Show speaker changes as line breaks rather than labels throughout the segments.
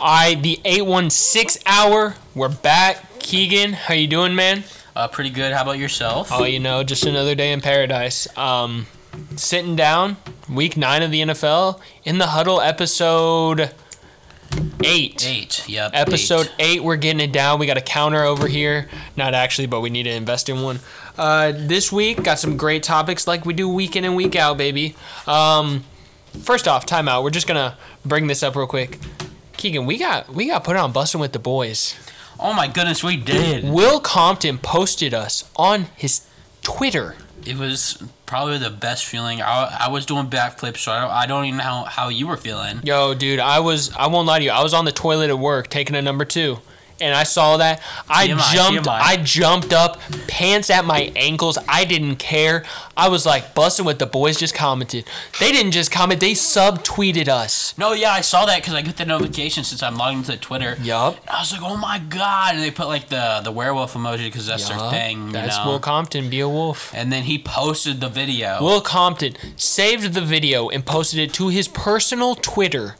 I the 816 hour. We're back. Keegan, how you doing, man?
Uh, pretty good. How about yourself?
Oh, you know, just another day in paradise. Um, sitting down, week nine of the NFL in the huddle, episode eight.
Eight. Yep.
Episode
eight.
eight, we're getting it down. We got a counter over here. Not actually, but we need to invest in one. Uh, this week, got some great topics like we do week in and week out, baby. Um, first off, timeout. We're just gonna bring this up real quick. Keegan, we got we got put on Bussin' with the boys.
Oh my goodness, we did.
Will Compton posted us on his Twitter.
It was probably the best feeling. I, I was doing backflips, so I don't, I don't even know how, how you were feeling.
Yo, dude, I was I won't lie to you. I was on the toilet at work taking a number two. And I saw that. I
TMI,
jumped
TMI.
I jumped up, pants at my ankles. I didn't care. I was like Bussin' with the boys just commented. They didn't just comment, they subtweeted us.
No, yeah, I saw that because I get the notification since I'm logged into Twitter.
Yup.
I was like, oh my god! And they put like the the werewolf emoji because that's their thing. You
That's
know?
Will Compton, be a wolf.
and then he posted the video.
Will Compton saved the video and posted it to his personal Twitter.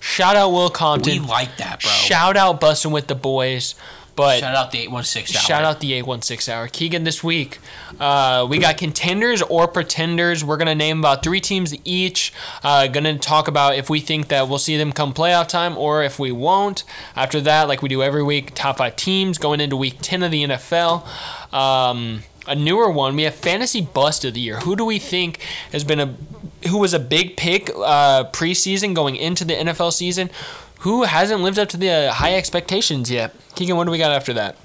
Shout out Will Compton.
we like that, bro.
Shout out Bussin' with the boys. But
Shout out the eight one six.
Shout out the 816 hour. Keegan, this week, uh, we got contenders or pretenders. We're going to name about three teams each. Uh, going to talk about if we think that we'll see them come playoff time or if we won't. After that, like we do every week, top five teams going into week 10 of the NFL. Um, a newer one, we have fantasy bust of the year. Who do we think has been a who was a big pick uh, preseason going into the NFL season? Who hasn't lived up to the uh, high expectations yet? Keegan, what do we got after that?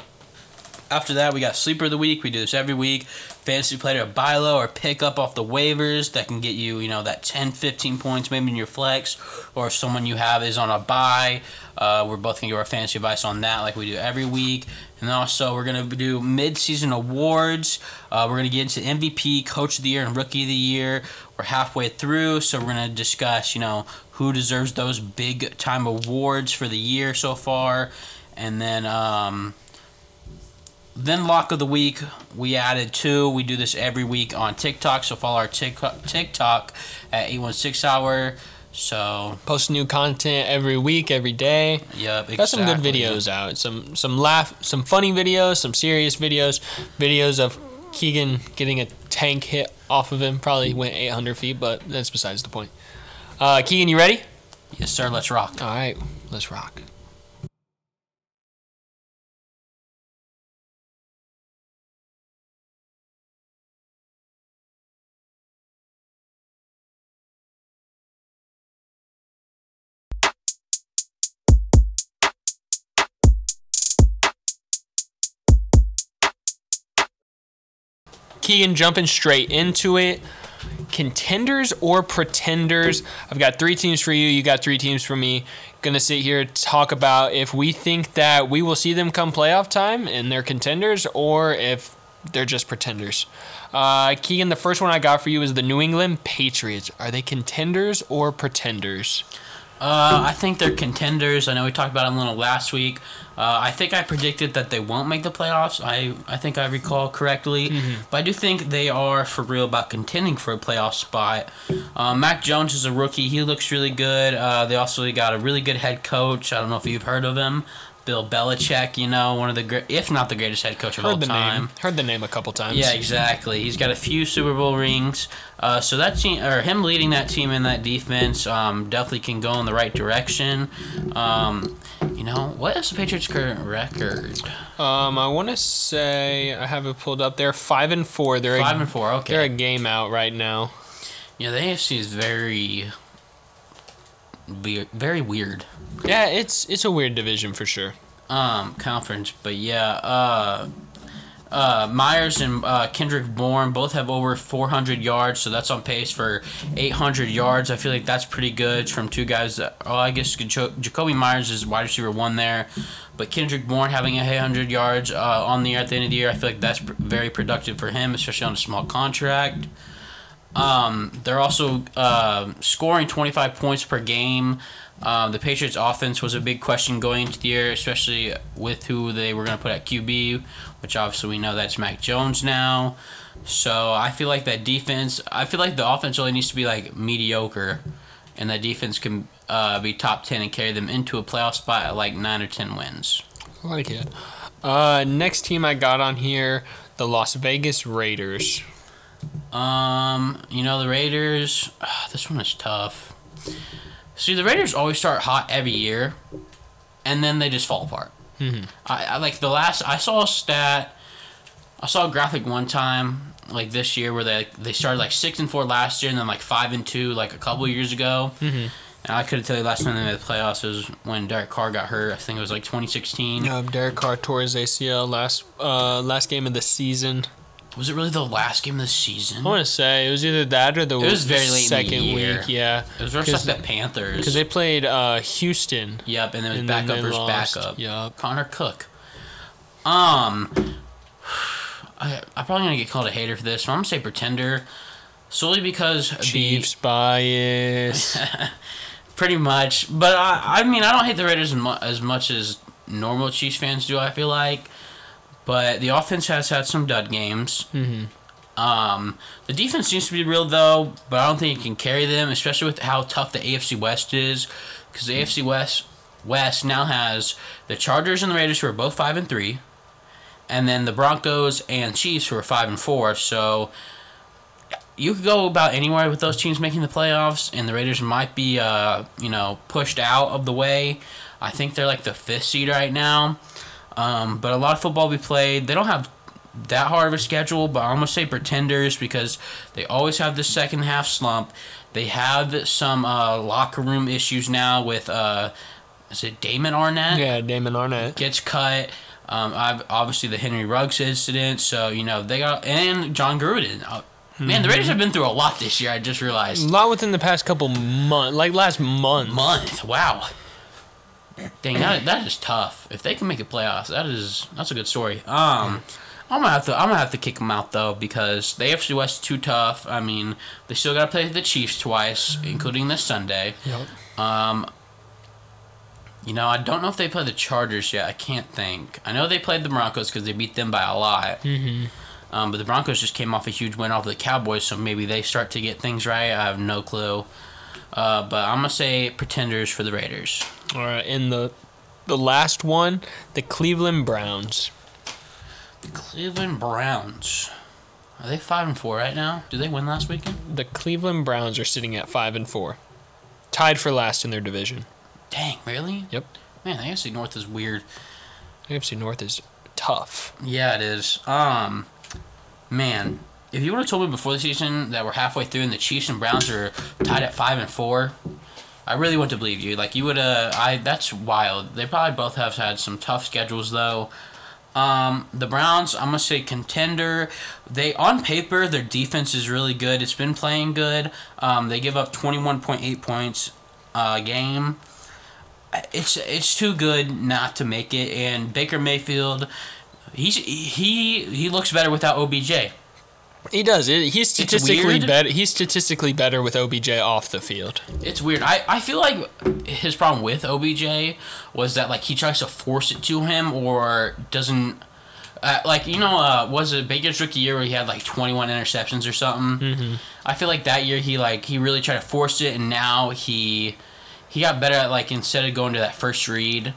After that, we got sleeper of the week. We do this every week. Fantasy player to buy low or pick up off the waivers that can get you, you know, that 10, 15 points maybe in your flex. Or if someone you have is on a buy, uh, we're both going to give our fantasy advice on that like we do every week. And also, we're going to do mid-season awards. Uh, we're going to get into MVP, Coach of the Year, and Rookie of the Year. We're halfway through, so we're going to discuss, you know, who deserves those big-time awards for the year so far. And then... Um, then lock of the week, we added two. We do this every week on TikTok, so follow our TikTok, TikTok at 816 hour. So,
post new content every week, every day.
yep,
Got some good videos out. Some some laugh, some funny videos, some serious videos, videos of Keegan getting a tank hit off of him. Probably went 800 feet, but that's besides the point. Uh, Keegan, you ready?
Yes, sir. Let's rock.
All right, let's rock. Keegan jumping straight into it. Contenders or pretenders? I've got three teams for you. You got three teams for me. Gonna sit here talk about if we think that we will see them come playoff time and they're contenders, or if they're just pretenders. Uh, Keegan, the first one I got for you is the New England Patriots. Are they contenders or pretenders?
Uh, I think they're contenders. I know we talked about them a little last week. Uh, I think I predicted that they won't make the playoffs. I, I think I recall correctly. But I do think they are for real about contending for a playoff spot. Uh, Mac Jones is a rookie. He looks really good. Uh, they also got a really good head coach. I don't know if you've heard of him. Bill Belichick, you know, one of the great, if not the greatest head coach of all
Heard the
time.
name. Heard the name a couple times.
Yeah, exactly. He's got a few Super Bowl rings. Uh, so that team, or him leading that team in that defense, um, definitely can go in the right direction. Um, you know, what is the Patriots' current record?
Um, I want to say I have it pulled up. They're five and four. They're
Five
a,
and four.
Okay, They're a game out right now.
Yeah, the AFC is very, weird, very weird.
Yeah, it's it's a weird division for sure.
um, conference. But yeah, uh, uh, Meyers and uh, Kendrick Bourne both have over 400 yards, so that's on pace for 800 yards. I feel like that's pretty good from two guys. That, oh, I guess Jaco- Jakobi Meyers is wide receiver one there, but Kendrick Bourne having a 800 yards uh, on the year at the end of the year, I feel like that's pr- very productive for him, especially on a small contract. Um, they're also uh, scoring 25 points per game. Um, the Patriots' offense was a big question going into the year, especially with who they were going to put at QB, which obviously we know that's Mac Jones now. So I feel like that defense, I feel like the offense only needs to be like mediocre, and that defense can uh, be top ten and carry them into a playoff spot at like nine or ten wins.
I like it. Uh, next team I got on here, the Las Vegas Raiders.
Um, you know the Raiders. ah, this one is tough. See, the Raiders always start hot every year, and then they just fall apart.
Mhm.
I, I like the last. I saw a stat. I saw a graphic one time, like this year, where they they started like six and four last year, and then like five and two like a couple years ago.
Mhm.
And I couldn't tell you last time they made the playoffs was when Derek Carr got hurt. I think it was like 2016.
Um, Derek Carr tore his ACL last uh, last game of the season.
Was it really the last game of the season?
I want to say it was either that or the week.
It was very late in the
second
year.
week. Yeah,
It was versus like the Panthers.
because they played uh, Houston.
Yep, and it was
and
backup versus
lost.
backup.
Yup.
Connor Cook. Um, I, I'm probably gonna get called a hater for this. So I'm gonna say pretender, solely because the-
Chiefs bias.
pretty much. But I, I mean, I don't hate the Raiders as, mu- as much as normal Chiefs fans do. I feel like, but the offense has had some dud games.
hmm
Um, the defense seems to be real though, but I don't think it can carry them, especially with how tough the AFC West is. Because the AFC West West now has the Chargers and the Raiders who are both five and three, and then the Broncos and Chiefs who are five and four. So you could go about anywhere with those teams making the playoffs, and the Raiders might be, uh, you know, pushed out of the way. I think they're like the fifth seed right now. Um, but a lot of football we played. They don't have that hard of a schedule, but I'm gonna say pretenders because they always have the second half slump. They have some uh, locker room issues now with uh, is it Damon Arnette?
Yeah, Damon Arnette.
gets cut. Um, I've obviously the Henry Ruggs incident. So you know they got and Jon Gruden. Uh, Man, the Raiders have been through a lot this year. I just realized A
lot within the past couple months, like last month.
Month. Wow. Dang, that, that is tough. If they can make it playoffs, that is that's a good story. Um, I'm gonna have to I'm gonna have to kick them out though because the AFC West is too tough. I mean, they still gotta play the Chiefs twice, including this Sunday.
Yep.
Um, you know, I don't know if they play the Chargers yet. I can't think. I know they played the Broncos because they beat them by a lot.
hmm
Um, but the Broncos just came off a huge win off the Cowboys, so maybe they start to get things right. I have no clue. Uh, but I'm gonna say pretenders for the Raiders.
All right, and the the last one, the Cleveland Browns.
The Cleveland Browns. Are they five and four right now? Did they win last weekend?
The Cleveland Browns are sitting at five and four, tied for last in their division.
Dang, really?
Yep.
Man, the AFC North is weird.
The AFC North is tough.
Yeah, it is. Um, man, if you would have told me before the season that we're halfway through and the Chiefs and Browns are tied at five and four, I really to believe you. Like you would have. I that's wild. They probably both have had some tough schedules though. Um, the Browns, I'm gonna say contender. They on paper their defense is really good. It's been playing good. Um, they give up 21.8 points a game. It's it's too good not to make it. And Baker Mayfield, he's he he looks better without OBJ.
He does. It, he's statistically better. He's statistically better with OBJ off the field.
It's weird. I, I feel like his problem with OBJ was that like he tries to force it to him or doesn't. Uh, like you know, uh, was it Baker's rookie year where he had like twenty one interceptions or something?
Mm-hmm.
I feel like that year he like he really tried to force it, and now he he got better at like instead of going to that first read,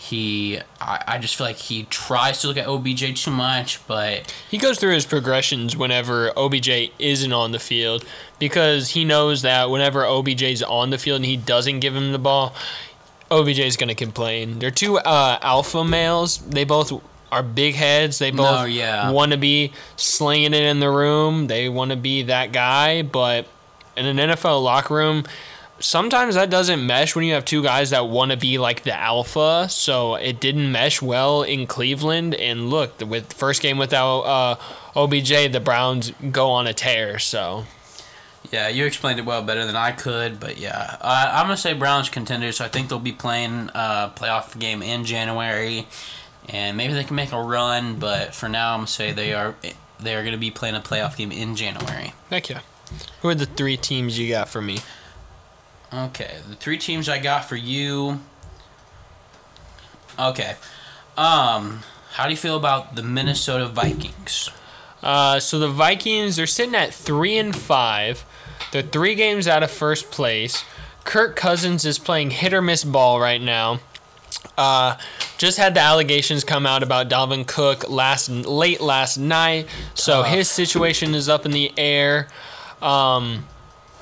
he I, I just feel like he tries to look at OBJ too much, but
He goes through his progressions whenever OBJ isn't on the field because he knows that whenever OBJ's on the field and he doesn't give him the ball, OBJ's going to complain. They're two uh, alpha males. They both are big heads. They both
No, yeah.
want to be slinging it in the room. They want to be that guy, but in an NFL locker room, sometimes that doesn't mesh when you have two guys that want to be like the alpha. So it didn't mesh well in Cleveland. And look, with first game without uh, OBJ, the Browns go on a tear. So
Yeah, you explained it well better than I could, but yeah, uh, I'm gonna say Browns contenders. So I think they'll be playing a playoff game in January, and maybe they can make a run. But for now, I'm gonna say they are they are gonna be playing a playoff game in January.
heck yeah. Who are the three teams you got for me?
Okay, the three teams I got for you. Okay, um, how do you feel about the Minnesota Vikings?
Uh, so the Vikings are sitting at three and five. They're three games out of first place. Kirk Cousins is playing hit or miss ball right now. Uh, just had the allegations come out about Dalvin Cook last late last night, so
Tough.
his situation is up in the air. Um,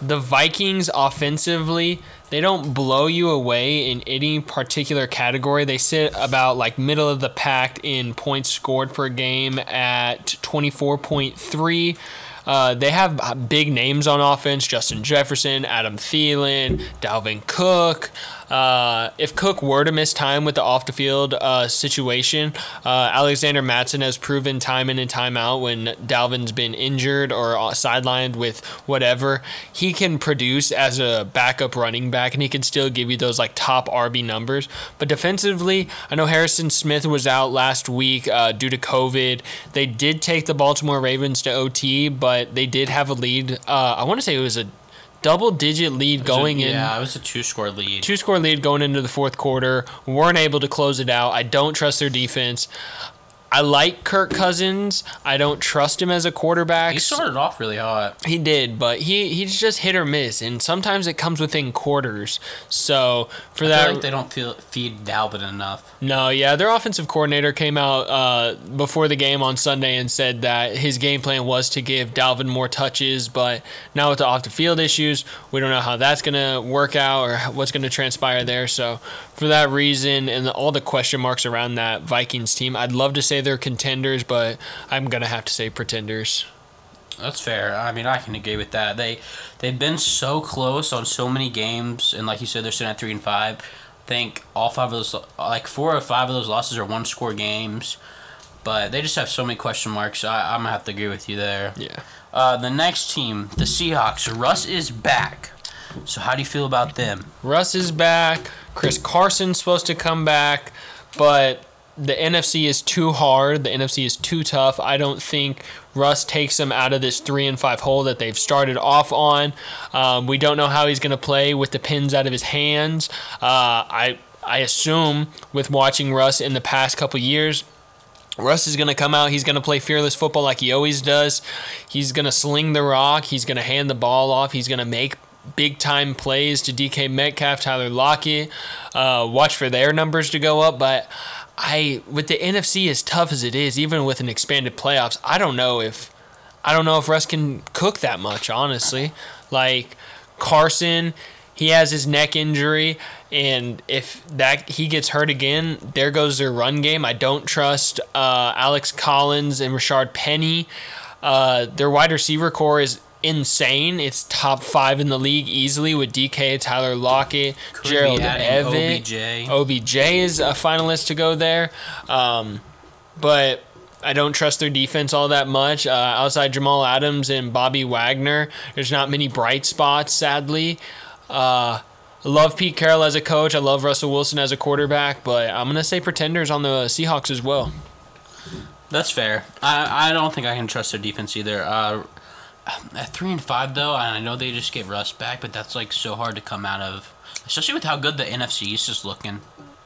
the Vikings offensively, they don't blow you away in any particular category. They sit about like middle of the pack in points scored per game at 24.3. Uh, they have uh, big names on offense Justin Jefferson, Adam Thielen, Dalvin Cook. Uh, if Cook were to miss time with the off the field uh, situation, uh, Alexander Mattison has proven time in and time out when Dalvin's been injured or uh, sidelined with whatever, he can produce as a backup running back and he can still give you those like top RB numbers. But defensively, I know Harrison Smith was out last week uh, due to COVID. They did take the Baltimore Ravens to OT, but they did have a lead. I want to say it was a double digit lead going in
Yeah, it was a two score lead.
two score lead going into the fourth quarter. weren't able to close it out. I don't trust their defense. I like Kirk Cousins. I don't trust him as a quarterback.
He started off really hot.
He did, but he he's just hit or miss, and sometimes it comes within quarters. So for
I
that,
like they don't feel, feed Dalvin enough.
no, yeah, their offensive coordinator came out uh, before the game on Sunday and said that his game plan was to give Dalvin more touches, but now with the off the field issues, we don't know how that's gonna work out or what's gonna transpire there. So for that reason and all the question marks around that Vikings team, I'd love to say they're contenders, but I'm gonna have to say pretenders.
That's fair. I mean, I can agree with that. They they've been so close on so many games, and like you said, they're sitting at three and five. I think all five of those, like four or five of those losses are one score games, but they just have so many question marks. I, I'm gonna have to agree with you there.
Yeah.
Uh, the next team, the Seahawks. Russ is back. So how do you feel about them?
Russ is back. Chris Carson's supposed to come back, but the NFC is too hard. The NFC is too tough. I don't think Russ takes them out of this three and five hole that they've started off on. Um, we don't know how he's going to play with the pins out of his hands. Uh, I I assume with watching Russ in the past couple years. Russ is going to come out. He's going to play fearless football like he always does. He's going to sling the rock. He's going to hand the ball off. He's going to make big time plays to DK Metcalf, Tyler Lockett. Uh, watch for their numbers to go up. But I, with the NFC as tough as it is, even with an expanded playoffs, I don't know if, I don't know if Russ can cook that much. Honestly, like Carson, he has his neck injury, and if that he gets hurt again, there goes their run game. I don't trust uh, Alex Collins and Rashaad Penny. Uh, their wide receiver core is insane. It's top five in the league easily with DK, Tyler Lockett,
Could
Gerald Everett.
OBJ.
OBJ is a finalist to go there. Um, but I don't trust their defense all that much. Uh, outside Jamal Adams and Bobby Wagner, there's not many bright spots, sadly. Uh, I love Pete Carroll as a coach. I love Russell Wilson as a quarterback, but I'm going to say pretenders on the Seahawks as well.
That's fair. I, I don't think I can trust their defense either. Uh, at three and five though, and I know they just get Russ back, but that's like so hard to come out of, especially with how good the NFC East is looking.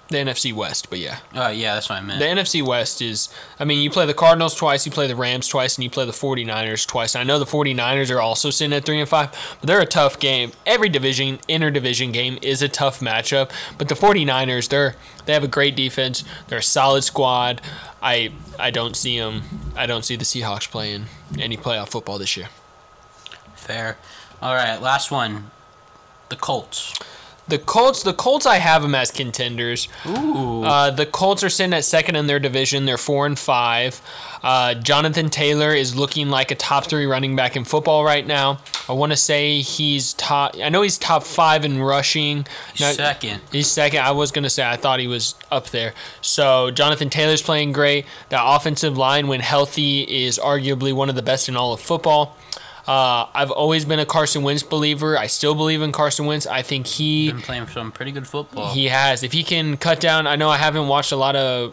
The NFC West, but yeah.
Uh, yeah, that's what I meant.
The NFC West is, I mean, you play the Cardinals twice, you play the Rams twice, and you play the 49ers twice. And I know the 49ers are also sitting at 3 and 5, but they're a tough game. Every division, interdivision game is a tough matchup, but the 49ers, they're they have a great defense. They're a solid squad. I I don't see them I don't see the Seahawks playing any playoff football this year.
Fair. All right, last one. The Colts.
The Colts, the Colts, I have them as contenders.
Ooh.
Uh, the Colts are sitting at second in their division. They're four and five. Uh, Jonathan Taylor is looking like a top three running back in football right now. I want to say he's top. I know he's top five in rushing. Now-
Second.
He's second. I was gonna say I thought he was up there. So Jonathan Taylor's playing great. The offensive line, when healthy, is arguably one of the best in all of football. Uh, I've always been a Carson Wentz believer. I still believe in Carson Wentz. I think he
Been playing some pretty good football.
he has. If he can cut down, I know I haven't watched a lot of,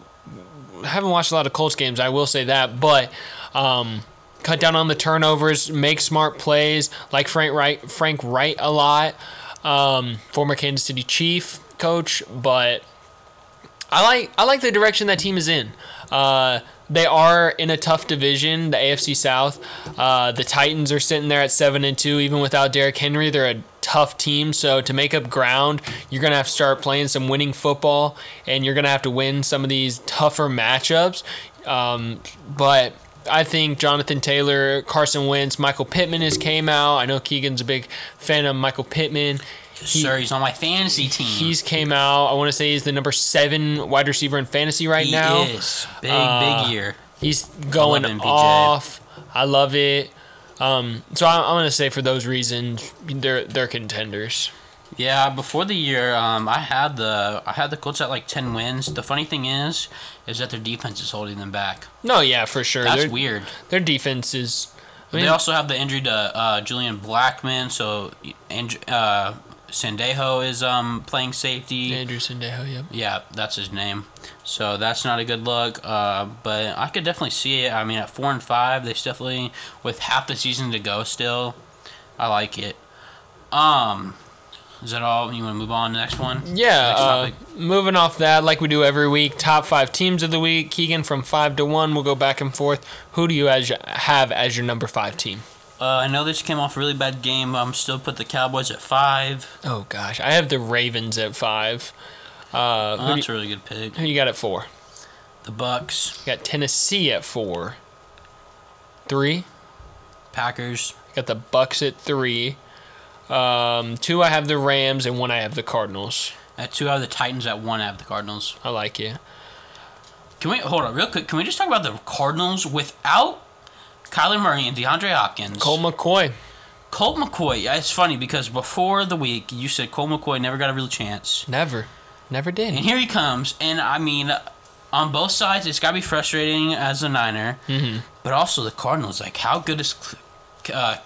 I haven't watched a lot of Colts games. I will say that, but um, cut down on the turnovers, make smart plays, like Frank Reich, Frank Reich a lot, um, former Kansas City Chief coach. But I like I like the direction that team is in. Uh, they are in a tough division, the AFC South. Uh, the Titans are sitting there at seven and two, even without Derrick Henry. They're a tough team. So to make up ground, you're gonna have to start playing some winning football, and you're gonna have to win some of these tougher matchups. Um, but I think Jonathan Taylor, Carson Wentz, Michael Pittman has came out. I know Keegan's a big fan of Michael Pittman.
He, Sir, he's on my fantasy team.
He's came out. I want to say he's the number seven wide receiver in fantasy right
he
now.
is big, uh, big year.
He's going I off. I love it. Um, so I'm, I'm going to say for those reasons, they're they're contenders.
Yeah, before the year, um, I had the I had the Colts at like ten wins. The funny thing is, is that their defense is holding them back.
No, yeah, for sure.
That's
their,
weird.
Their defense is.
I mean, they also have the injury to uh, Julian Blackmon, so uh, Sendejo is um, playing safety.
Andrew Sendejo, yep.
Yeah, that's his name. So that's not a good look. Uh, but I could definitely see it. I mean, at four and five, they definitely with half the season to go still. I like it. Um, is that all? You want to move on to the next one?
Yeah. Next uh, moving off that, like we do every week, top five teams of the week. Keegan, from five to one, we'll go back and forth. Who do you as, have as your number five team?
Uh, I know this came off a really bad game. I'm still put the Cowboys at five.
Oh gosh, I have the Ravens at five. Uh,
oh, that's you, a really good pick.
Who you got at four?
The Bucs.
You got Tennessee at four. Three.
Packers.
got the Bucs at three. Um, two, I have the Rams, and one, I have the Cardinals.
At two, I have the Titans. At one, I have the Cardinals.
I like you.
Can we hold on real quick? Can we just talk about the Cardinals without Kyler Murray and DeAndre Hopkins?
Colt McCoy.
Colt McCoy. Yeah, it's funny because before the week, you said Colt McCoy never got a real chance.
Never, never did.
And here he comes, and I mean, on both sides, it's got to be frustrating as a Niner,
mm-hmm.
but also the Cardinals. Like, how good is uh,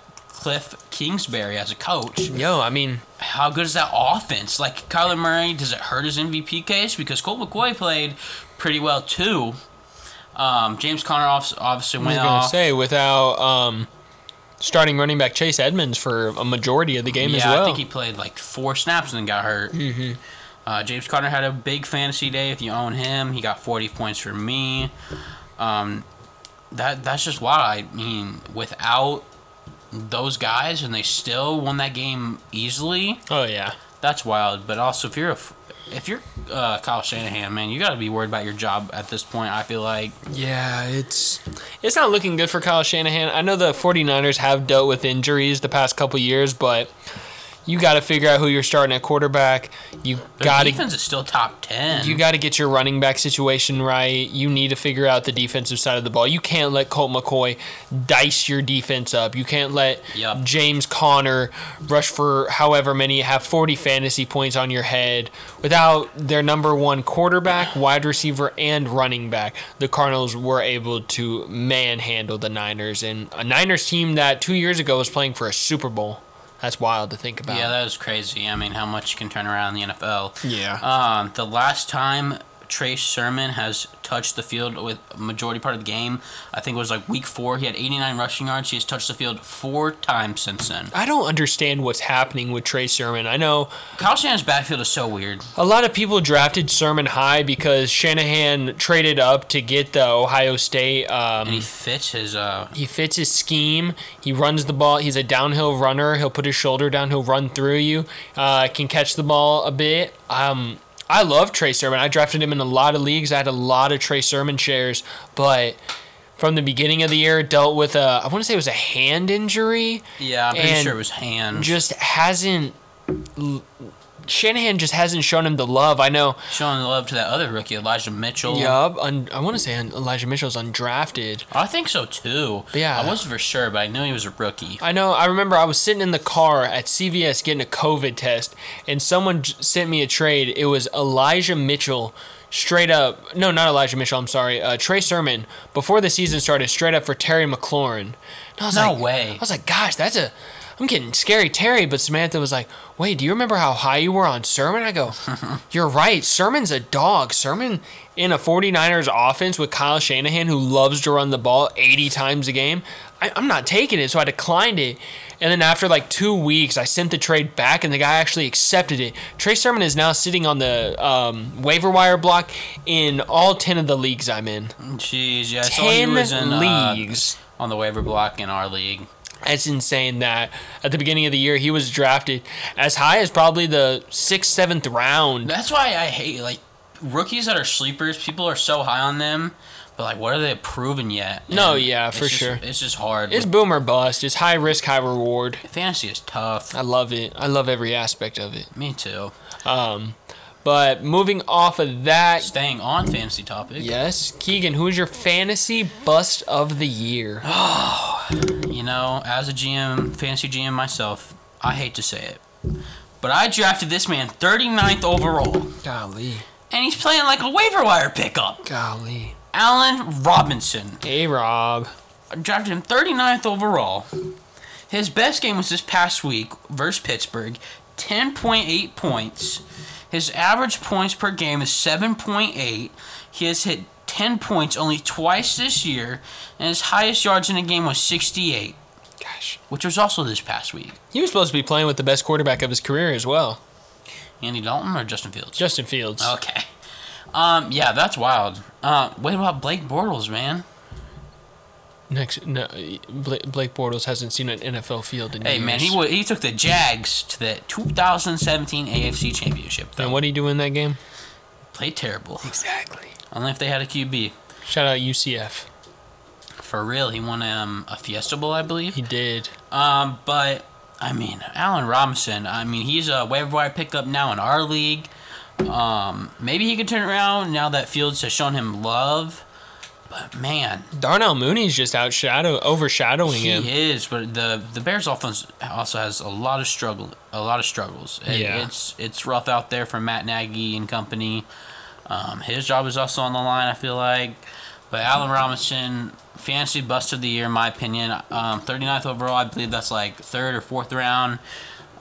Kliff Kingsbury as a coach.
Yo, I mean,
how good is that offense? Like Kyler Murray, does it hurt his MVP case? Because Colt McCoy played pretty well too. Um, James Conner obviously went I was gonna
say without um, starting running back Chase Edmonds for a majority of the game
yeah,
as well.
I think he played like four snaps and then got hurt.
Mm-hmm.
Uh, James Conner had a big fantasy day. If you own him, he got 40 points for me. Um, that that's just why I mean without those guys and they still won that game easily.
Oh yeah,
that's wild. But also, if you're a if you're uh, Kyle Shanahan, man, you got to be worried about your job at this point. I feel like.
Yeah, it's it's not looking good for Kyle Shanahan. I know the 49ers have dealt with injuries the past couple years, but you got to figure out who you're starting at quarterback. You got
to defense is still top ten.
You got to get your running back situation right. You need to figure out the defensive side of the ball. You can't let Colt McCoy dice your defense up. You can't let
yep.
James Conner rush for however many have 40 fantasy points on your head without their number one quarterback, wide receiver, and running back. The Cardinals were able to manhandle the Niners and a Niners team that two years ago was playing for a Super Bowl. That's wild to think about.
Yeah, that was crazy. I mean, how much you can turn around in the NFL.
Yeah.
Um, the last time Trey Sermon has touched the field with majority part of the game. I think it was like week four. He had 89 rushing yards. He has touched the field four times since then.
I don't understand what's happening with Trey Sermon. I know
Kyle Shanahan's backfield is so weird.
A lot of people drafted Sermon high because Shanahan traded up to get the Ohio State. Um,
and he fits his. Uh,
he fits his scheme. He runs the ball. He's a downhill runner. He'll put his shoulder down. He'll run through you. Uh, can catch the ball a bit. Um, I love Trey Sermon. I drafted him in a lot of leagues. I had a lot of Trey Sermon shares, but from the beginning of the year dealt with a I want to say it was a hand injury.
Yeah, I'm pretty sure it was hand.
Just hasn't Shanahan just hasn't shown him the love. I know.
Showing the love to that other rookie, Elijah Mitchell.
Un- I want to say Elijah Mitchell's undrafted.
I think so too.
But yeah.
I wasn't for sure, but I knew he was a rookie.
I know. I remember I was sitting in the car at CVS getting a COVID test, and someone j- sent me a trade. It was Elijah Mitchell straight up. No, not Elijah Mitchell. I'm sorry. Uh, Trey Sermon before the season started, straight up for Terry McLaurin.
No
like,
way.
I was like, gosh, that's a I'm getting scary Terry, but Samantha was like, wait, do you remember how high you were on Sermon? I go, you're right. Sermon's a dog. Sermon in a 49ers offense with Kyle Shanahan, who loves to run the ball 80 times a game. I, am not taking it, so I declined it. And then after like two weeks, I sent the trade back, and the guy actually accepted it. Trey Sermon is now sitting on the um, waiver wire block in all 10 of the leagues I'm in.
Jeez, yeah, I
10
saw he was in,
leagues.
Uh, on the waiver block in our league.
It's insane that at the beginning of the year he was drafted as high as probably the sixth, seventh round.
That's why I hate like rookies that are sleepers. People are so high on them, but like, what are they proven yet?
No, yeah, for
just-
sure.
It's just hard.
It's boom or bust. It's high risk, high reward.
Fantasy is tough.
I love it. I love every aspect of it.
Me too.
Um, but moving off of that,
Staying on fantasy topic.
yes, Keegan, who is your fantasy bust of the year?
You know, as a GM, fantasy GM myself, I hate to say it, but I drafted this man 39th overall,
Golly,
and he's playing like a waiver wire pickup.
golly.
Allen Robinson.
Hey, Rob.
I drafted him 39th overall. His best game was this past week versus Pittsburgh, 10.8 points. His average points per game is 7.8. He has hit 10 points only twice this year, and his highest yards in a game was 68,
Gosh,
which was also this past week.
he was supposed to be playing with the best quarterback of his career as well,
Andy Dalton or Justin Fields?
Justin Fields.
Okay. Um, yeah, that's wild. Uh, what about Blake Bortles, man?
Next, no, Blake, Bortles hasn't seen an NFL field in
Hey,
years.
man, he he took the Jags to the 2017 AFC Championship. Though.
And what did he do in that game?
Played terrible.
Exactly.
Only if they had a QB.
Shout out UCF.
For real, he won um, a Fiesta Bowl, I believe.
He did.
Um, but I mean, Allen Robinson. I mean, he's a waiver wire pickup now in our league. Um, maybe he could turn around now that Fields has shown him love. But man,
Darnell Mooney's just outshadow overshadowing
he
him.
He is. But the the Bears offense also has a lot of struggle, a lot of struggles. It-
Yeah.
it's it's rough out there for Matt Nagy and company. Um, his job is also on the line. I feel like. But Allen Robinson, fantasy bust of the year, in my opinion. Um, 39th overall, I believe that's like third or fourth round.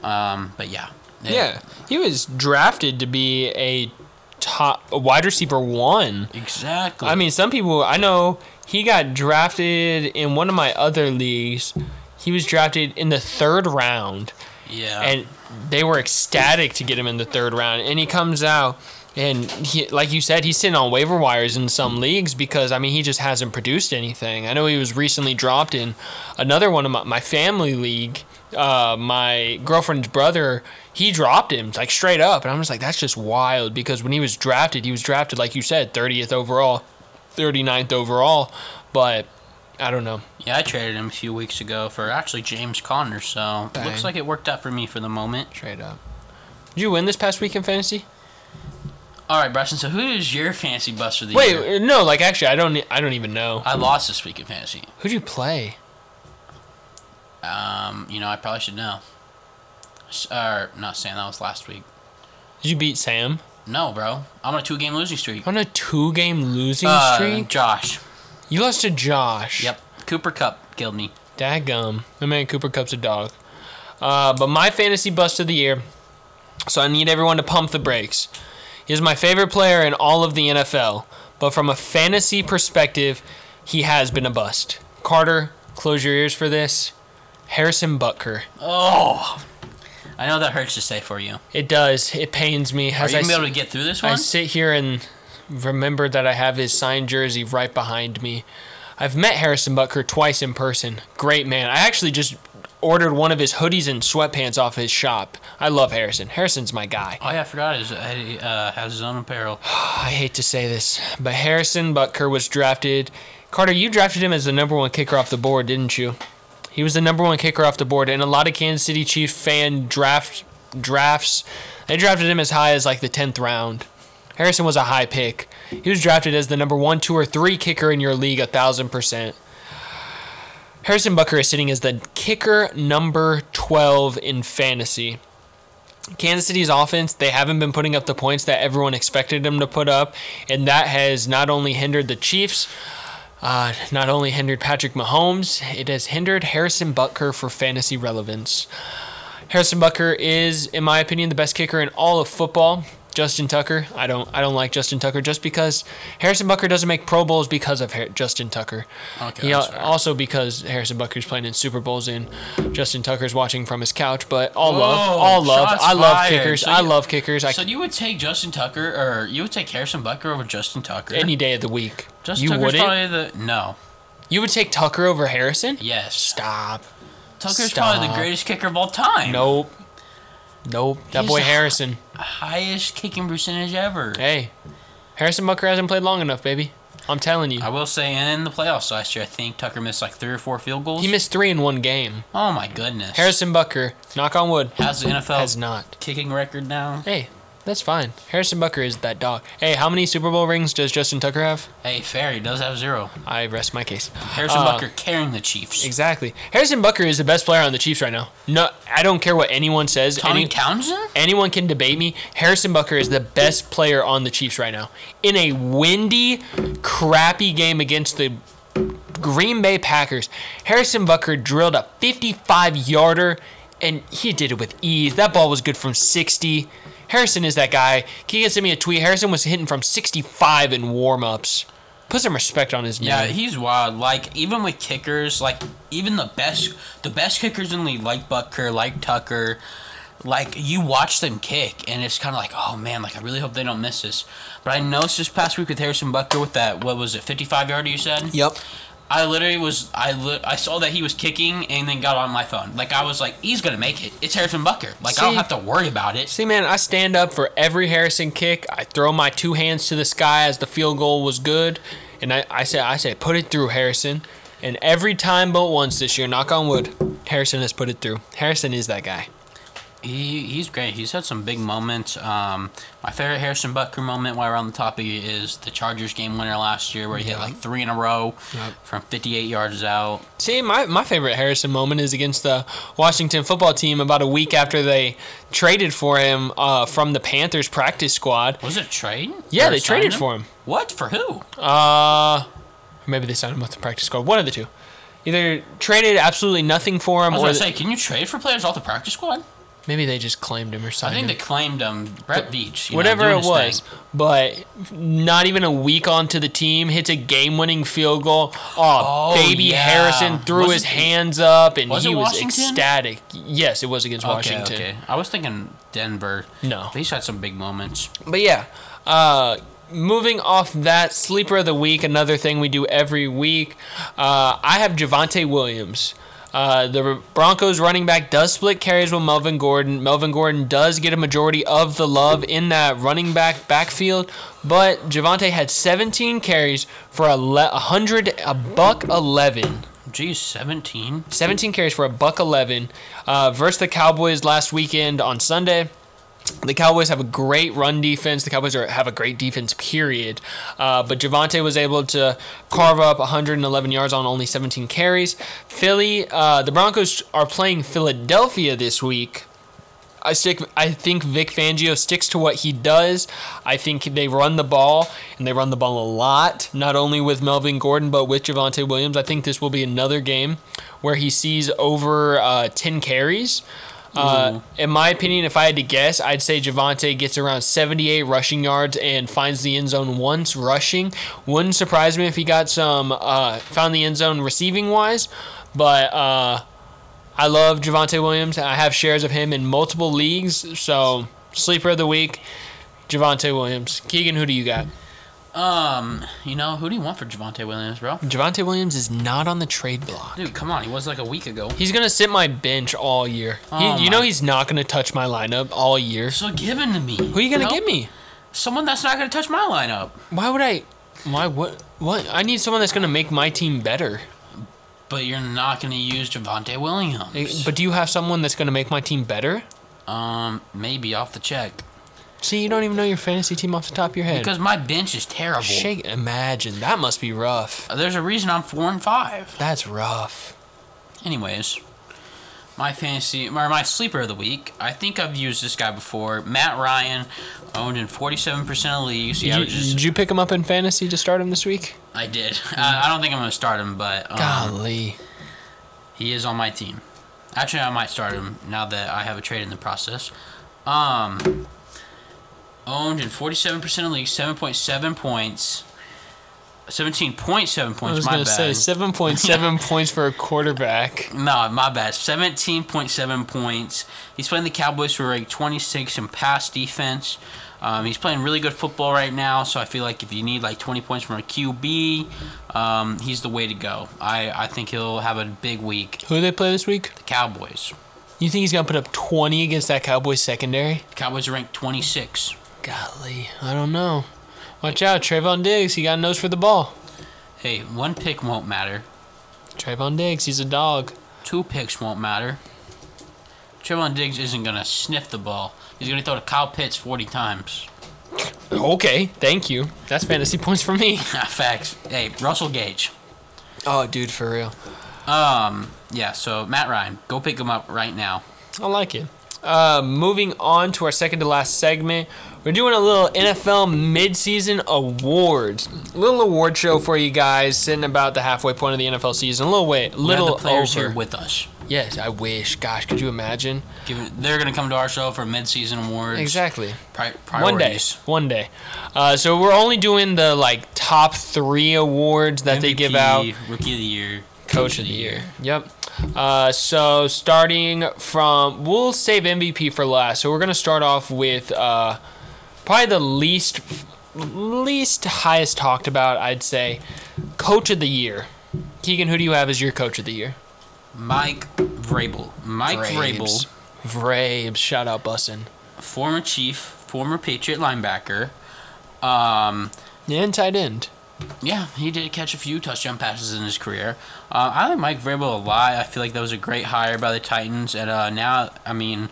Um, but yeah.
Yeah, he was drafted to be a top a wide receiver one.
Exactly.
I mean, some people I know he got drafted in one of my other leagues. He was drafted in the third round,
yeah.
and they were ecstatic to get him in the third round. And he comes out, and he, like you said, he's sitting on waiver wires in some leagues because I mean he just hasn't produced anything. I know he was recently dropped in another one of my, my family league. Uh, my girlfriend's brother, he dropped him like straight up, and I'm just like, that's just wild because when he was drafted, he was drafted like you said, 30th overall, 39th overall, but I don't know.
yeah, I traded him a few weeks ago for actually James Conner, so
Dang.
looks like it worked out for me for the moment.
Straight up. Did you win this past week in fantasy?
All right, Bryson. So who is your fantasy bust of the year?
Wait, uh, no, like actually, I don't. I don't even know.
I lost this week in fantasy.
Who'd you play?
Um, you know, I probably should know. Or not Sam. That was last week.
Did you beat Sam
No, bro. I'm on a two-game losing streak.
on a two-game losing
Uh,
streak?
Josh.
You lost to Josh.
Yep. Cooper Kupp killed me.
Daggum. My man Cooper Kupp's a dog. Uh, but my fantasy bust of the year. So I need everyone to pump the brakes. He's my favorite player in all of the NFL, but from a fantasy perspective, he has been a bust. Carter, close your ears for this. Harrison Butker.
Oh, I know that hurts to say for you.
It does. It pains me.
Are
As
you
I
gonna be able to get through this
I
one?
sit here and remember that I have his signed jersey right behind me. I've met Harrison Butker twice in person. Great man. I actually just ordered one of his hoodies and sweatpants off his shop. I love Harrison. Harrison's my guy.
Oh yeah, I forgot. His, he uh, has his own apparel.
I hate to say this, but Harrison Butker was drafted. Carter, you drafted him as the number one kicker off the board, didn't you? He was the number one kicker off the board, and a lot of Kansas City Chiefs fan draft drafts they drafted him as high as like the tenth round. Harrison was a high pick. He was drafted as the number one, two, or three kicker in your league, a thousand percent. Harrison Butker is sitting as the kicker number twelve in fantasy. Kansas City's offense, they haven't been putting up the points that everyone expected them to put up, and that has not only hindered the Chiefs, uh, not only hindered Patrick Mahomes, it has hindered Harrison Butker for fantasy relevance. Harrison Butker is, in my opinion, the best kicker in all of football. Justin Tucker, I don't, I don't like Justin Tucker just because Harrison Butker doesn't make Pro Bowls because of Har- Justin Tucker.
Okay,
He also because Harrison Butker's playing in Super Bowls and Justin Tucker's watching from his couch. But all love, all love. I love
fired.
kickers.
So
I
you-
love kickers. I
So you would take Justin Tucker, or you would take Harrison Butker over Justin Tucker?
any day of the week.
Justin
you
Tucker's
wouldn't.
probably the no.
You would take Tucker over Harrison?
Yes.
Stop.
Tucker's
Stop.
probably the greatest kicker of all time.
Nope. Nope. That
He's
boy Harrison.
Highest kicking percentage ever.
Hey, Harrison Butker hasn't played long enough, baby. I'm telling you.
I will say, and in the playoffs last year, I think Tucker missed like three or four field goals.
He missed three in one game.
oh my goodness.
Harrison Butker, knock on wood,
has the NFL
has not.
kicking record now.
Hey, that's fine. Harrison Butker is that dog. Hey, how many Super Bowl rings does Justin Tucker have?
Hey, fair. He does have zero.
I rest my case.
Harrison
Uh,
Butker carrying the Chiefs.
Exactly. Harrison Butker is the best player on the Chiefs right now. No, I don't care what anyone says.
Tommy
Any-
Townsend.
anyone can debate me. Harrison Butker is the best player on the Chiefs right now. In a windy, crappy game against the Green Bay Packers, Harrison Butker drilled a 55 yarder and he did it with ease. That ball was good from 60. Harrison is that guy. Keegan sent me a tweet. Harrison was hitting from 65 in warm ups. Put some respect on his name.
Yeah, he's wild. Like even with kickers, like even the best, the best kickers in the league, like Butker, like Tucker, like you watch them kick, and it's kind of like, oh man, like I really hope they don't miss this. But I noticed this past week with Harrison Butker with that, what was it, fifty-five yarder? You said.
Yep.
I literally was, I li- I saw that he was kicking, and then got on my phone. Like I was like, he's gonna make it. It's Harrison Butker. Like I don't have to worry about it.
See, man, I stand up for every Harrison kick. I throw my two hands to the sky as the field goal was good, and I, I say, I say, put it through, Harrison. And every time but once this year, knock on wood, Harrison has put it through. Harrison is that guy.
He he's great. He's had some big moments. Um, my favorite Harrison Butker moment while we're on the topic is the Chargers game winner last year, where he hit like three in a row
Yep.
from 58 yards out.
See, my, my favorite Harrison moment is against the Washington football team about a week after they traded for him uh, from the Panthers practice squad.
Was it trade?
Yeah, they traded for him.
What for who?
Uh, maybe they signed him with the practice squad. One of the two. Either traded absolutely nothing for him,
I was
or
gonna say, can you trade for players off the practice squad?
Maybe they just claimed him or
something.
I
think they claimed him. Brett Beach. you know,
whatever
doing
it was.
thing.
But not even a week onto the team, hits a game-winning field goal. Oh,
Oh,
baby
yeah.
Harrison threw
Was
his
it-
hands up, and
was
he was
Washington?
ecstatic. Yes, it was against
Okay,
Washington.
okay. I was thinking Denver.
No.
He's had some big moments.
But yeah, uh, moving off that sleeper of the week, another thing we do every week. Uh, I have Javonte Williams. Uh, the Broncos running back does split carries with Melvin Gordon. Melvin Gordon does get a majority of the love in that running back backfield, but Javonte had 17 carries for a le- 100 a buck 11.
Geez, 17.
17 carries for a buck 11 uh, versus the Cowboys last weekend on Sunday. The Cowboys have a great run defense. The Cowboys are, have a great defense, period. Uh, but Javonte was able to carve up 111 yards on only 17 carries. Philly, uh, the Broncos are playing Philadelphia this week. I stick. I think Vic Fangio sticks to what he does. I think they run the ball and they run the ball a lot. Not only with Melvin Gordon, but with Javonte Williams. I think this will be another game where he sees over uh, ten carries. Uh, in my opinion, if I had to guess, I'd say Javonte gets around 78 rushing yards and finds the end zone once rushing. Wouldn't surprise me if he got some uh, found the end zone receiving wise, but uh, I love Javonte Williams. I have shares of him in multiple leagues. So sleeper of the week, Javonte Williams. Keegan, who do you got?
Um, you know, who do you want for Javonte Williams, bro?
Javonte Williams is not on the trade block.
Dude, come on. He was like a week ago.
He's gonna sit my bench all year.
Oh
he, you know he's not gonna touch my lineup all year.
So give him to me.
Who are you gonna
know?
give me?
Someone that's not going to touch my lineup.
Why would I? Why what? What? I need someone that's gonna make my team better.
But you're not going to use Javonte Williams.
But do you have someone that's gonna make my team better?
um, maybe off the check.
See, you don't even know your fantasy team off the top of your head.
Because my bench is terrible.
Shake. Imagine that must be rough.
There's a reason I'm four and five.
That's rough.
Anyways, my fantasy or my sleeper of the week. I think I've used this guy before. Matt Ryan, owned in 47% of leagues.
Did you, did you pick him up in fantasy to start him this week?
I did. I, I don't think I'm going to start him, but um,
Golly.
he is on my team. Actually, I might start him now that I have a trade in the process. Um, owned in 47% of leagues, 7.7 points. 17.7 points,
I was
my
gonna
bad.
say seven point seven points for a quarterback.
No, my bad. 17.7 points. He's playing the Cowboys who are ranked 26 in pass defense. Um, he's playing really good football right now, so I feel like if you need like 20 points from a QB, um, he's the way to go. I, I think he'll have a big week.
Who do they play this week?
The Cowboys.
You think he's gonna put up 20 against that Cowboys secondary?
The Cowboys are ranked 26.
Golly, I don't know. Watch out, Trevon Diggs. He got a nose for the ball.
Hey, one pick won't matter.
Trevon Diggs, he's a dog.
Two picks won't matter. Trevon Diggs isn't gonna sniff the ball. He's gonna throw to Kyle Pitts 40 times.
Okay, thank you. That's fantasy points for me.
Facts. Hey, Russell Gage.
Oh, dude, for real.
Um, yeah. So Matt Ryan, go pick him up right now.
I like it. Uh, moving on to our second to last segment, we're doing a little NFL midseason awards. A little award show for you guys, sitting about the halfway point of the NFL season. A little way,
We
little
have the players
over.
here with us.
yes, I wish. Gosh, could you imagine?
They're gonna come to our show for mid-season awards.
Exactly.
Pri-
One day. One day. Uh, so we're only doing the like top three awards that they give out.
Rookie of the year.
Coach of the year. Yep. Uh, so starting from, we'll save MVP for last. So we're gonna start off with uh, probably the least, least highest talked about. I'd say, Coach of the year. Keegan, who do you have as your Coach of the year?
Mike Vrabel. Mike Vrabel,
Vrabes. Shout out Bussin'.
former Chief, former Patriot linebacker. Um,
And tight end.
Yeah, he did catch a few touchdown passes in his career. Uh, I like Mike Vrabel a lot. I feel like that was a great hire by the Titans, and uh, now, I mean,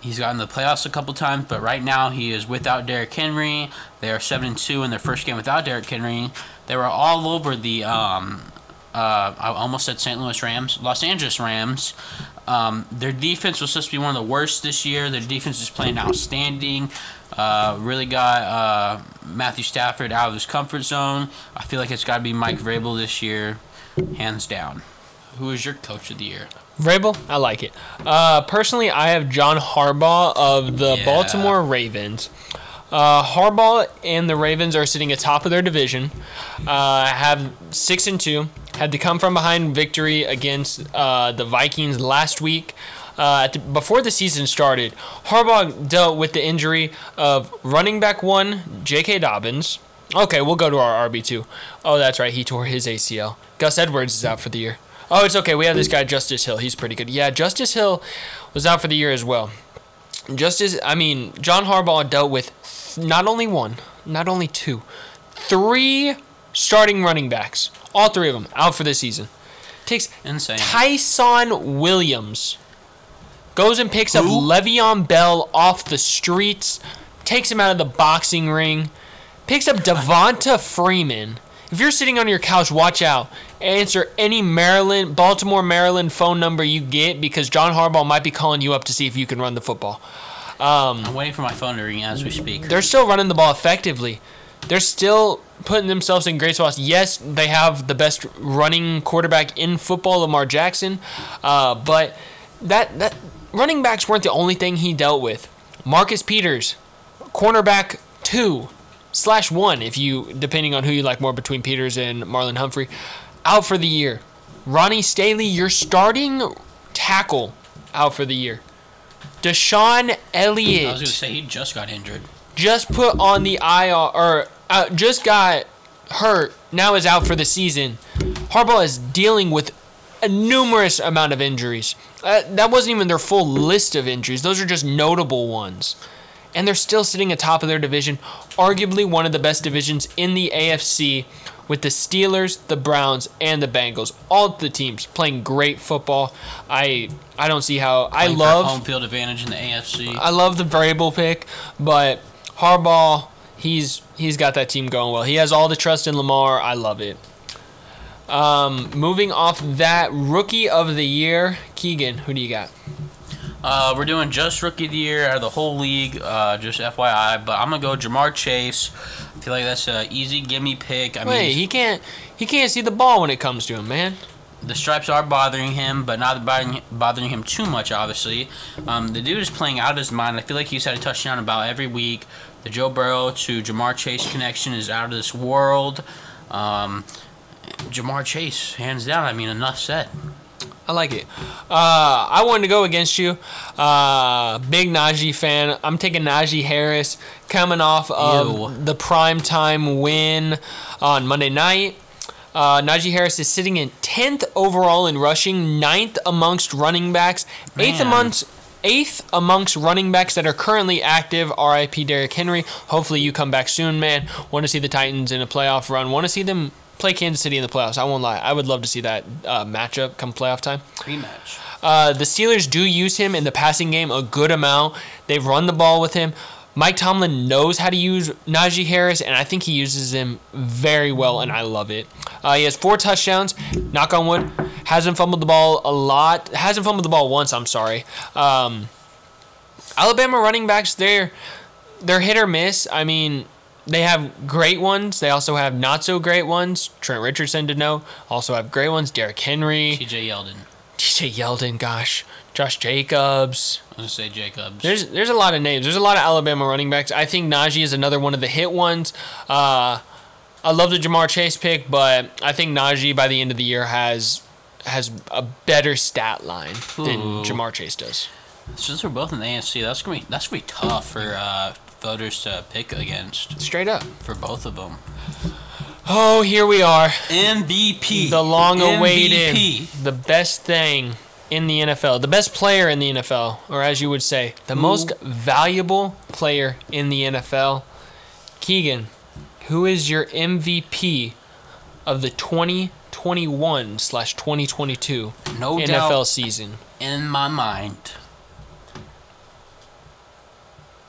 he's gotten the playoffs a couple times, but right now he is without Derrick Henry. They are seven and two in their first game without Derrick Henry. They were all over the. Um, uh, I almost said St. Louis Rams, Los Angeles Rams. Um, their defense was supposed to be one of the worst this year. Their defense is playing outstanding. Uh, really got uh, Matthew Stafford out of his comfort zone. I feel like it's got to be Mike Vrabel this year, hands down. Who is your coach of the year?
Vrabel, I like it. Uh, personally, I have John Harbaugh of the
Yeah.
Baltimore Ravens. Uh, Harbaugh and the Ravens are sitting atop of their division. Uh, have six and two. Had to come from behind victory against uh, the Vikings last week. Uh, at the, before the season started, Harbaugh dealt with the injury of running back one, J.K. Dobbins. Okay, we'll go to our RB two. Oh, that's right, he tore his ACL. Gus Edwards is out for the year. Oh, it's okay. We have this guy Justice Hill. He's pretty good. Yeah, Justice Hill was out for the year as well. Justice, I mean, John Harbaugh dealt with th- not only one, not only two, three starting running backs. All three of them out for the season. Takes
Insane.
Ty'Son Williams goes and picks up
Who?
Le'Veon Bell off the streets, takes him out of the boxing ring, picks up Devonta Freeman. If you're sitting on your couch, watch out. Answer any Maryland, Baltimore, Maryland phone number you get because John Harbaugh might be calling you up to see if you can run the football.
I'm waiting for my phone to ring as we speak.
They're still running the ball effectively. They're still putting themselves in great spots. Yes, they have the best running quarterback in football, Lamar Jackson, uh, but that that running backs weren't the only thing he dealt with. Marcus Peters, cornerback two slash one, if you depending on who you like more between Peters and Marlon Humphrey, out for the year. Ronnie Stanley, your starting tackle, out for the year. DeShon Elliott
I was gonna say he just got injured.
just put on the IR or uh, just got hurt. Now is out for the season. Harbaugh is dealing with a numerous amount of injuries. Uh, that wasn't even their full list of injuries. Those are just notable ones. And they're still sitting atop of their division, arguably one of the best divisions in the AFC, with the Steelers, the Browns, and the Bengals. All the teams playing great football. I I don't see how I
Playing
love
home field advantage in the AFC.
I love the Vrabel pick, but Harbaugh, he's he's got that team going well. He has all the trust in Lamar. I love it. Um, moving off that, rookie of the year, Keegan. Who do you got?
Uh, we're doing just rookie of the year out of the whole league, uh, just FYI. But I'm gonna go Ja'Marr Chase. I feel like that's an easy gimme pick. I
Wait,
mean,
he can't he can't see the ball when it comes to him, man.
the stripes are bothering him, but not bothering, bothering him too much. Obviously, um, the dude is playing out of his mind. I feel like he's had a touchdown about every week. The Joe Burrow to Ja'Marr Chase connection is out of this world. Um, Ja'Marr Chase, hands down. I mean, enough said.
I like it. Uh, I wanted to go against you. Uh, big Najee fan. I'm taking Najee Harris coming off of
Ew.
the primetime win on Monday night. Uh, Najee Harris is sitting in 10th overall in rushing, ninth amongst running backs, eighth amongst eighth amongst running backs that are currently active. RIP Derrick Henry. Hopefully you come back soon, man. Want to see the Titans in a playoff run. Want to see them play Kansas City in the playoffs. I won't lie. I would love to see that uh, matchup come playoff time.
Rematch.
Uh, the Steelers do use him in the passing game a good amount. They've run the ball with him. Mike Tomlin knows how to use Najee Harris, and I think he uses him very well, and I love it. Uh, he has four touchdowns. Knock on wood. Hasn't fumbled the ball a lot. Hasn't fumbled the ball once. I'm sorry. Um, Alabama running backs, they're they're hit or miss. I mean, they have great ones. They also have not so great ones. Trent Richardson to know. Also have great ones. Derrick Henry.
TJ Yeldon.
TJ Yeldon, gosh, Josh Jacobs.
I was gonna say Jacobs.
There's there's a lot of names. There's a lot of Alabama running backs. I think Najee is another one of the hit ones. Uh, I love the Ja'Marr Chase pick, but I think Najee by the end of the year has has a better stat line than Ja'Marr Chase does.
Since we're both in the AFC, that's gonna be that's gonna be tough for uh, voters to pick against
Straight up.
for both of them.
Oh, here we are.
MVP.
The long awaited,
MVP.
the best thing in the NFL, the best player in the NFL, or as you would say, the most valuable player in the NFL. Keegan, who is your MVP of the 2021 slash 2022
No
NFL
doubt
season?
in my mind.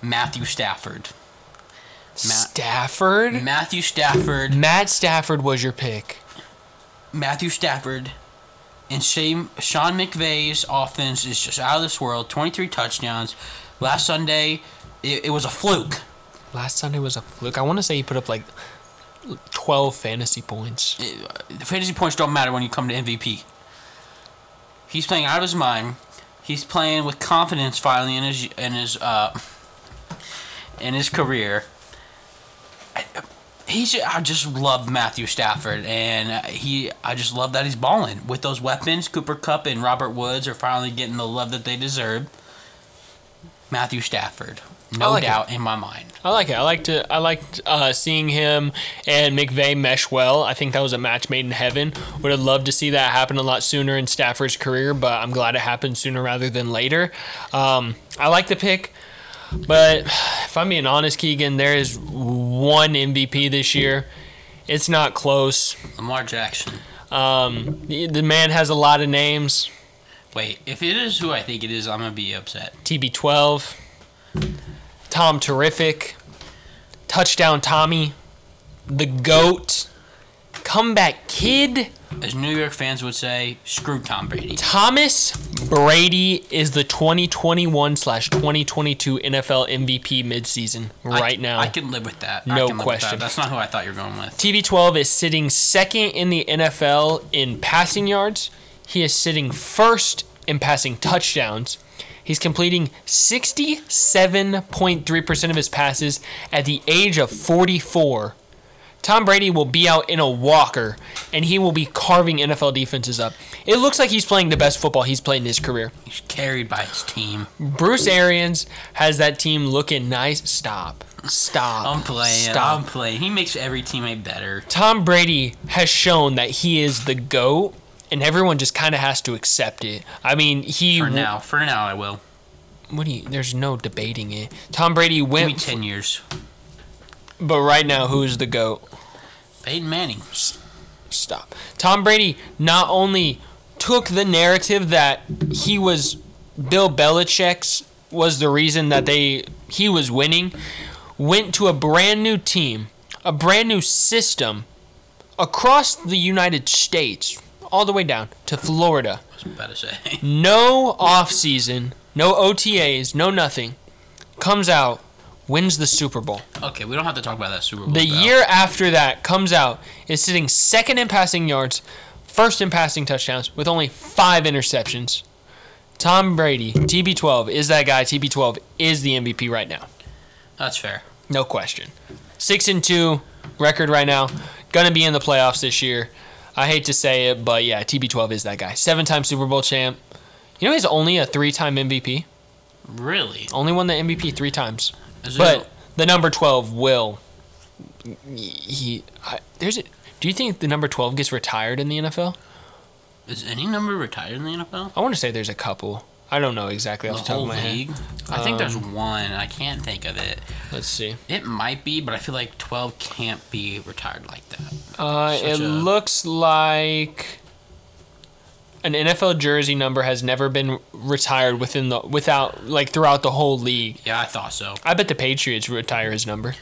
Matthew Stafford.
Stafford?
Matthew Stafford.
Matt Stafford was your pick.
Matthew Stafford. And Shane, Sean McVay's offense is just out of this world. 23 touchdowns. Last Sunday, it, it was a fluke.
Last Sunday was a fluke. I want to say he put up like 12 fantasy points.
It- the fantasy points don't matter when you come to MVP. He's playing out of his mind. He's playing with confidence finally in his in his uh in his career. I- He's I just love Matthew Stafford and he I just love that he's balling with those weapons. Cooper Kupp and Robert Woods are finally getting the love that they deserve. Matthew Stafford, no
like it.
doubt in my mind.
I like it. I liked it. I liked uh, seeing him and McVay mesh well. I think that was a match made in heaven. Would have loved to see that happen a lot sooner in Stafford's career, but I'm glad it happened sooner rather than later. Um, I like the pick, but if I'm being honest, Keegan, there is one MVP this year. It's not close.
Lamar Jackson.
Um, the, the man has a lot of names.
Wait, if it is who I think it is, I'm gonna be upset.
TB12, Tom Terrific, Touchdown Tommy, The GOAT, Comeback Kid.
As New York fans would say, screw Tom Brady.
Thomas Brady is the 2021 slash 2022 NFL MVP midseason right
I,
now.
I can live with that.
No
can live with
question.
that. That's not who I thought you were going with.
TB12 is sitting second in the NFL in passing yards. He is sitting first in passing touchdowns. He's completing 67.3% of his passes at the age of 44. Tom Brady will be out in a walker and he will be carving NFL defenses up. It looks like he's playing the best football he's played in his career.
He's carried by his team.
Bruce Arians has that team looking nice. Stop. Stop.
I'm playing.
Stop.
I'm playing. He makes every teammate better.
Tom Brady has shown that he is the GOAT, and everyone just kind of has to accept it. I mean, he.
For now. For now, I will.
What do you. There's no debating it. Tom Brady
Give me ten years.
But right now, who's the GOAT?
Peyton Manning.
Stop. Tom Brady not only took the narrative that he was Bill Belichick's was the reason that they he was winning, went to a brand new team, a brand new system across the United States, all the way down to Florida.
I was about to say.
No off season, no OTAs, no nothing. Comes out, wins the Super Bowl.
okay, we don't have to talk about that Super Bowl.
The year after that comes out is sitting second in passing yards, first in passing touchdowns with only five interceptions. Tom Brady, TB12, is that guy. TB12 is the MVP right now.
That's fair.
No question. Six and two record right now. Gonna be in the playoffs this year. I hate to say it, but yeah, TB12 is that guy. Seven time Super Bowl champ. You know he's only a three time MVP.
Really?
Only won the MVP three times.
Is
But
it,
the number 12 will. He. I, there's a. Do you think the number 12 gets retired in the NFL?
is any number retired in the NFL?
I want to say there's a couple. I don't know exactly off the top
whole
of my head.
league? I think there's
Um,
one. I can't think of it.
Let's see.
It might be, but I feel like 12 can't be retired like that.
Uh,
Such
it
a-
looks like an NFL jersey number has never been retired within the without like throughout the whole league.
Yeah, I thought so.
I bet the Patriots retire his number.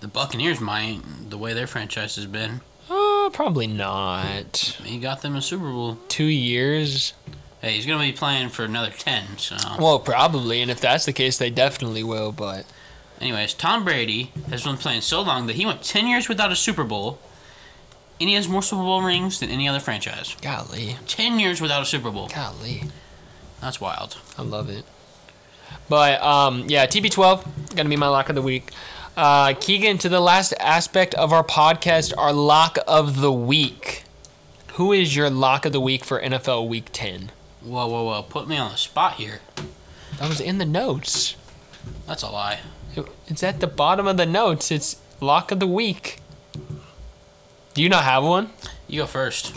The Buccaneers might, the way their franchise has been.
Uh, probably not.
He got them a Super Bowl.
Two years.
Hey, he's going to be playing for another 10, so.
Well, probably, and if that's the case, they definitely will. But
Anyways, Tom Brady has been playing so long that he went 10 years without a Super Bowl, and he has more Super Bowl rings than any other franchise.
golly,
10 years without a Super Bowl.
golly,
That's wild.
I love it. But um, yeah, TB12 gonna be my lock of the week. Uh, Keegan, to the last aspect of our podcast, our lock of the week. Who is your lock of the week for NFL Week 10?
Whoa, whoa, whoa. Put me on the spot here.
That was in the notes.
That's a lie.
It's at the bottom of the notes. It's lock of the week. Do you not have one?
You go first.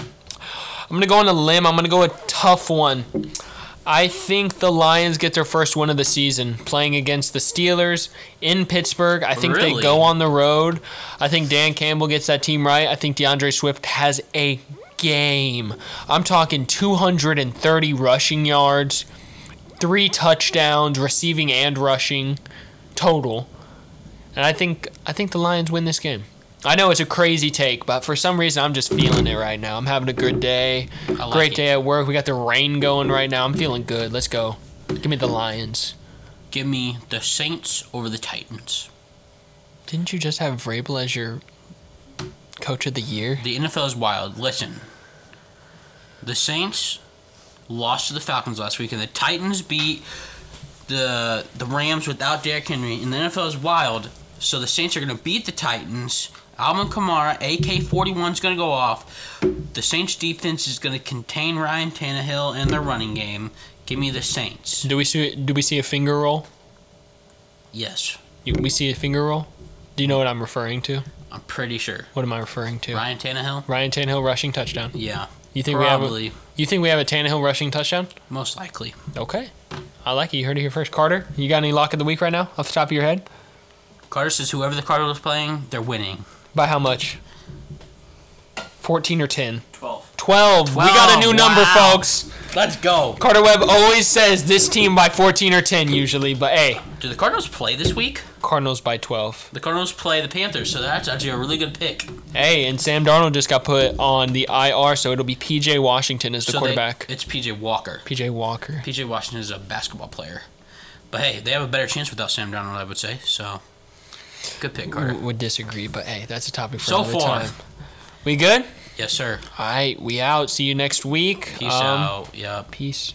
I'm gonna go on a limb. I'm gonna go a tough one. I think the Lions get their first win of the season playing against the Steelers in Pittsburgh. I think they go on the road. I think Dan Campbell gets that team right. I think D'Andre Swift has a game. I'm talking 230 rushing yards, three touchdowns, receiving and rushing total. And I think I think the Lions win this game. I know it's a crazy take, but for some reason I'm just feeling it right now. I'm having a good day.
Like
Great
it.
day at work. We got the rain going right now. I'm feeling good. Let's go. Give me the Lions.
Give me the Saints over the Titans.
Didn't you just have Vrabel as your coach of the year?
The NFL is wild. Listen. The Saints lost to the Falcons last week, and the Titans beat the the Rams without Derrick Henry. And the NFL is wild. So the Saints are going to beat the Titans. Alvin Kamara, AK 41 is going to go off. The Saints defense is going to contain Ryan Tannehill in their running game. Give me the Saints.
Do we see? Do we see a finger roll?
Yes,
You- We see a finger roll. Do you know what I'm referring to?
I'm pretty sure.
What am I referring to?
Ryan Tannehill?
Ryan Tannehill rushing touchdown.
Yeah,
You think we have? A,
probably.
you think we have a Tannehill rushing touchdown?
Most likely.
Okay. I like it. You heard it here first. Carter, you got any lock of the week right now off the top of your head?
Carter says whoever the Cardinals playing, they're winning.
By how much? 14 or 10?
12.
12. We got a new
12,
number, folks.
Let's go.
Carter Webb always says this team by 14 or 10 usually, but hey,
Do the Cardinals play this week?
Cardinals by 12.
The Cardinals play the Panthers, so that's actually a really good pick.
Hey, and Sam Darnold just got put on the IR, so it'll be PJ Washington as the
So they-
quarterback.
it's PJ Walker.
PJ Walker.
PJ Washington is a basketball player. But hey, they have a better chance without Sam Darnold, I would say. So, good pick, Carter.
W- would disagree, but hey, that's a topic for
So
another
far.
time. We good?
Yes, sir.
All right, we out. See you next week.
Peace
Um,
out. Yep.
Peace.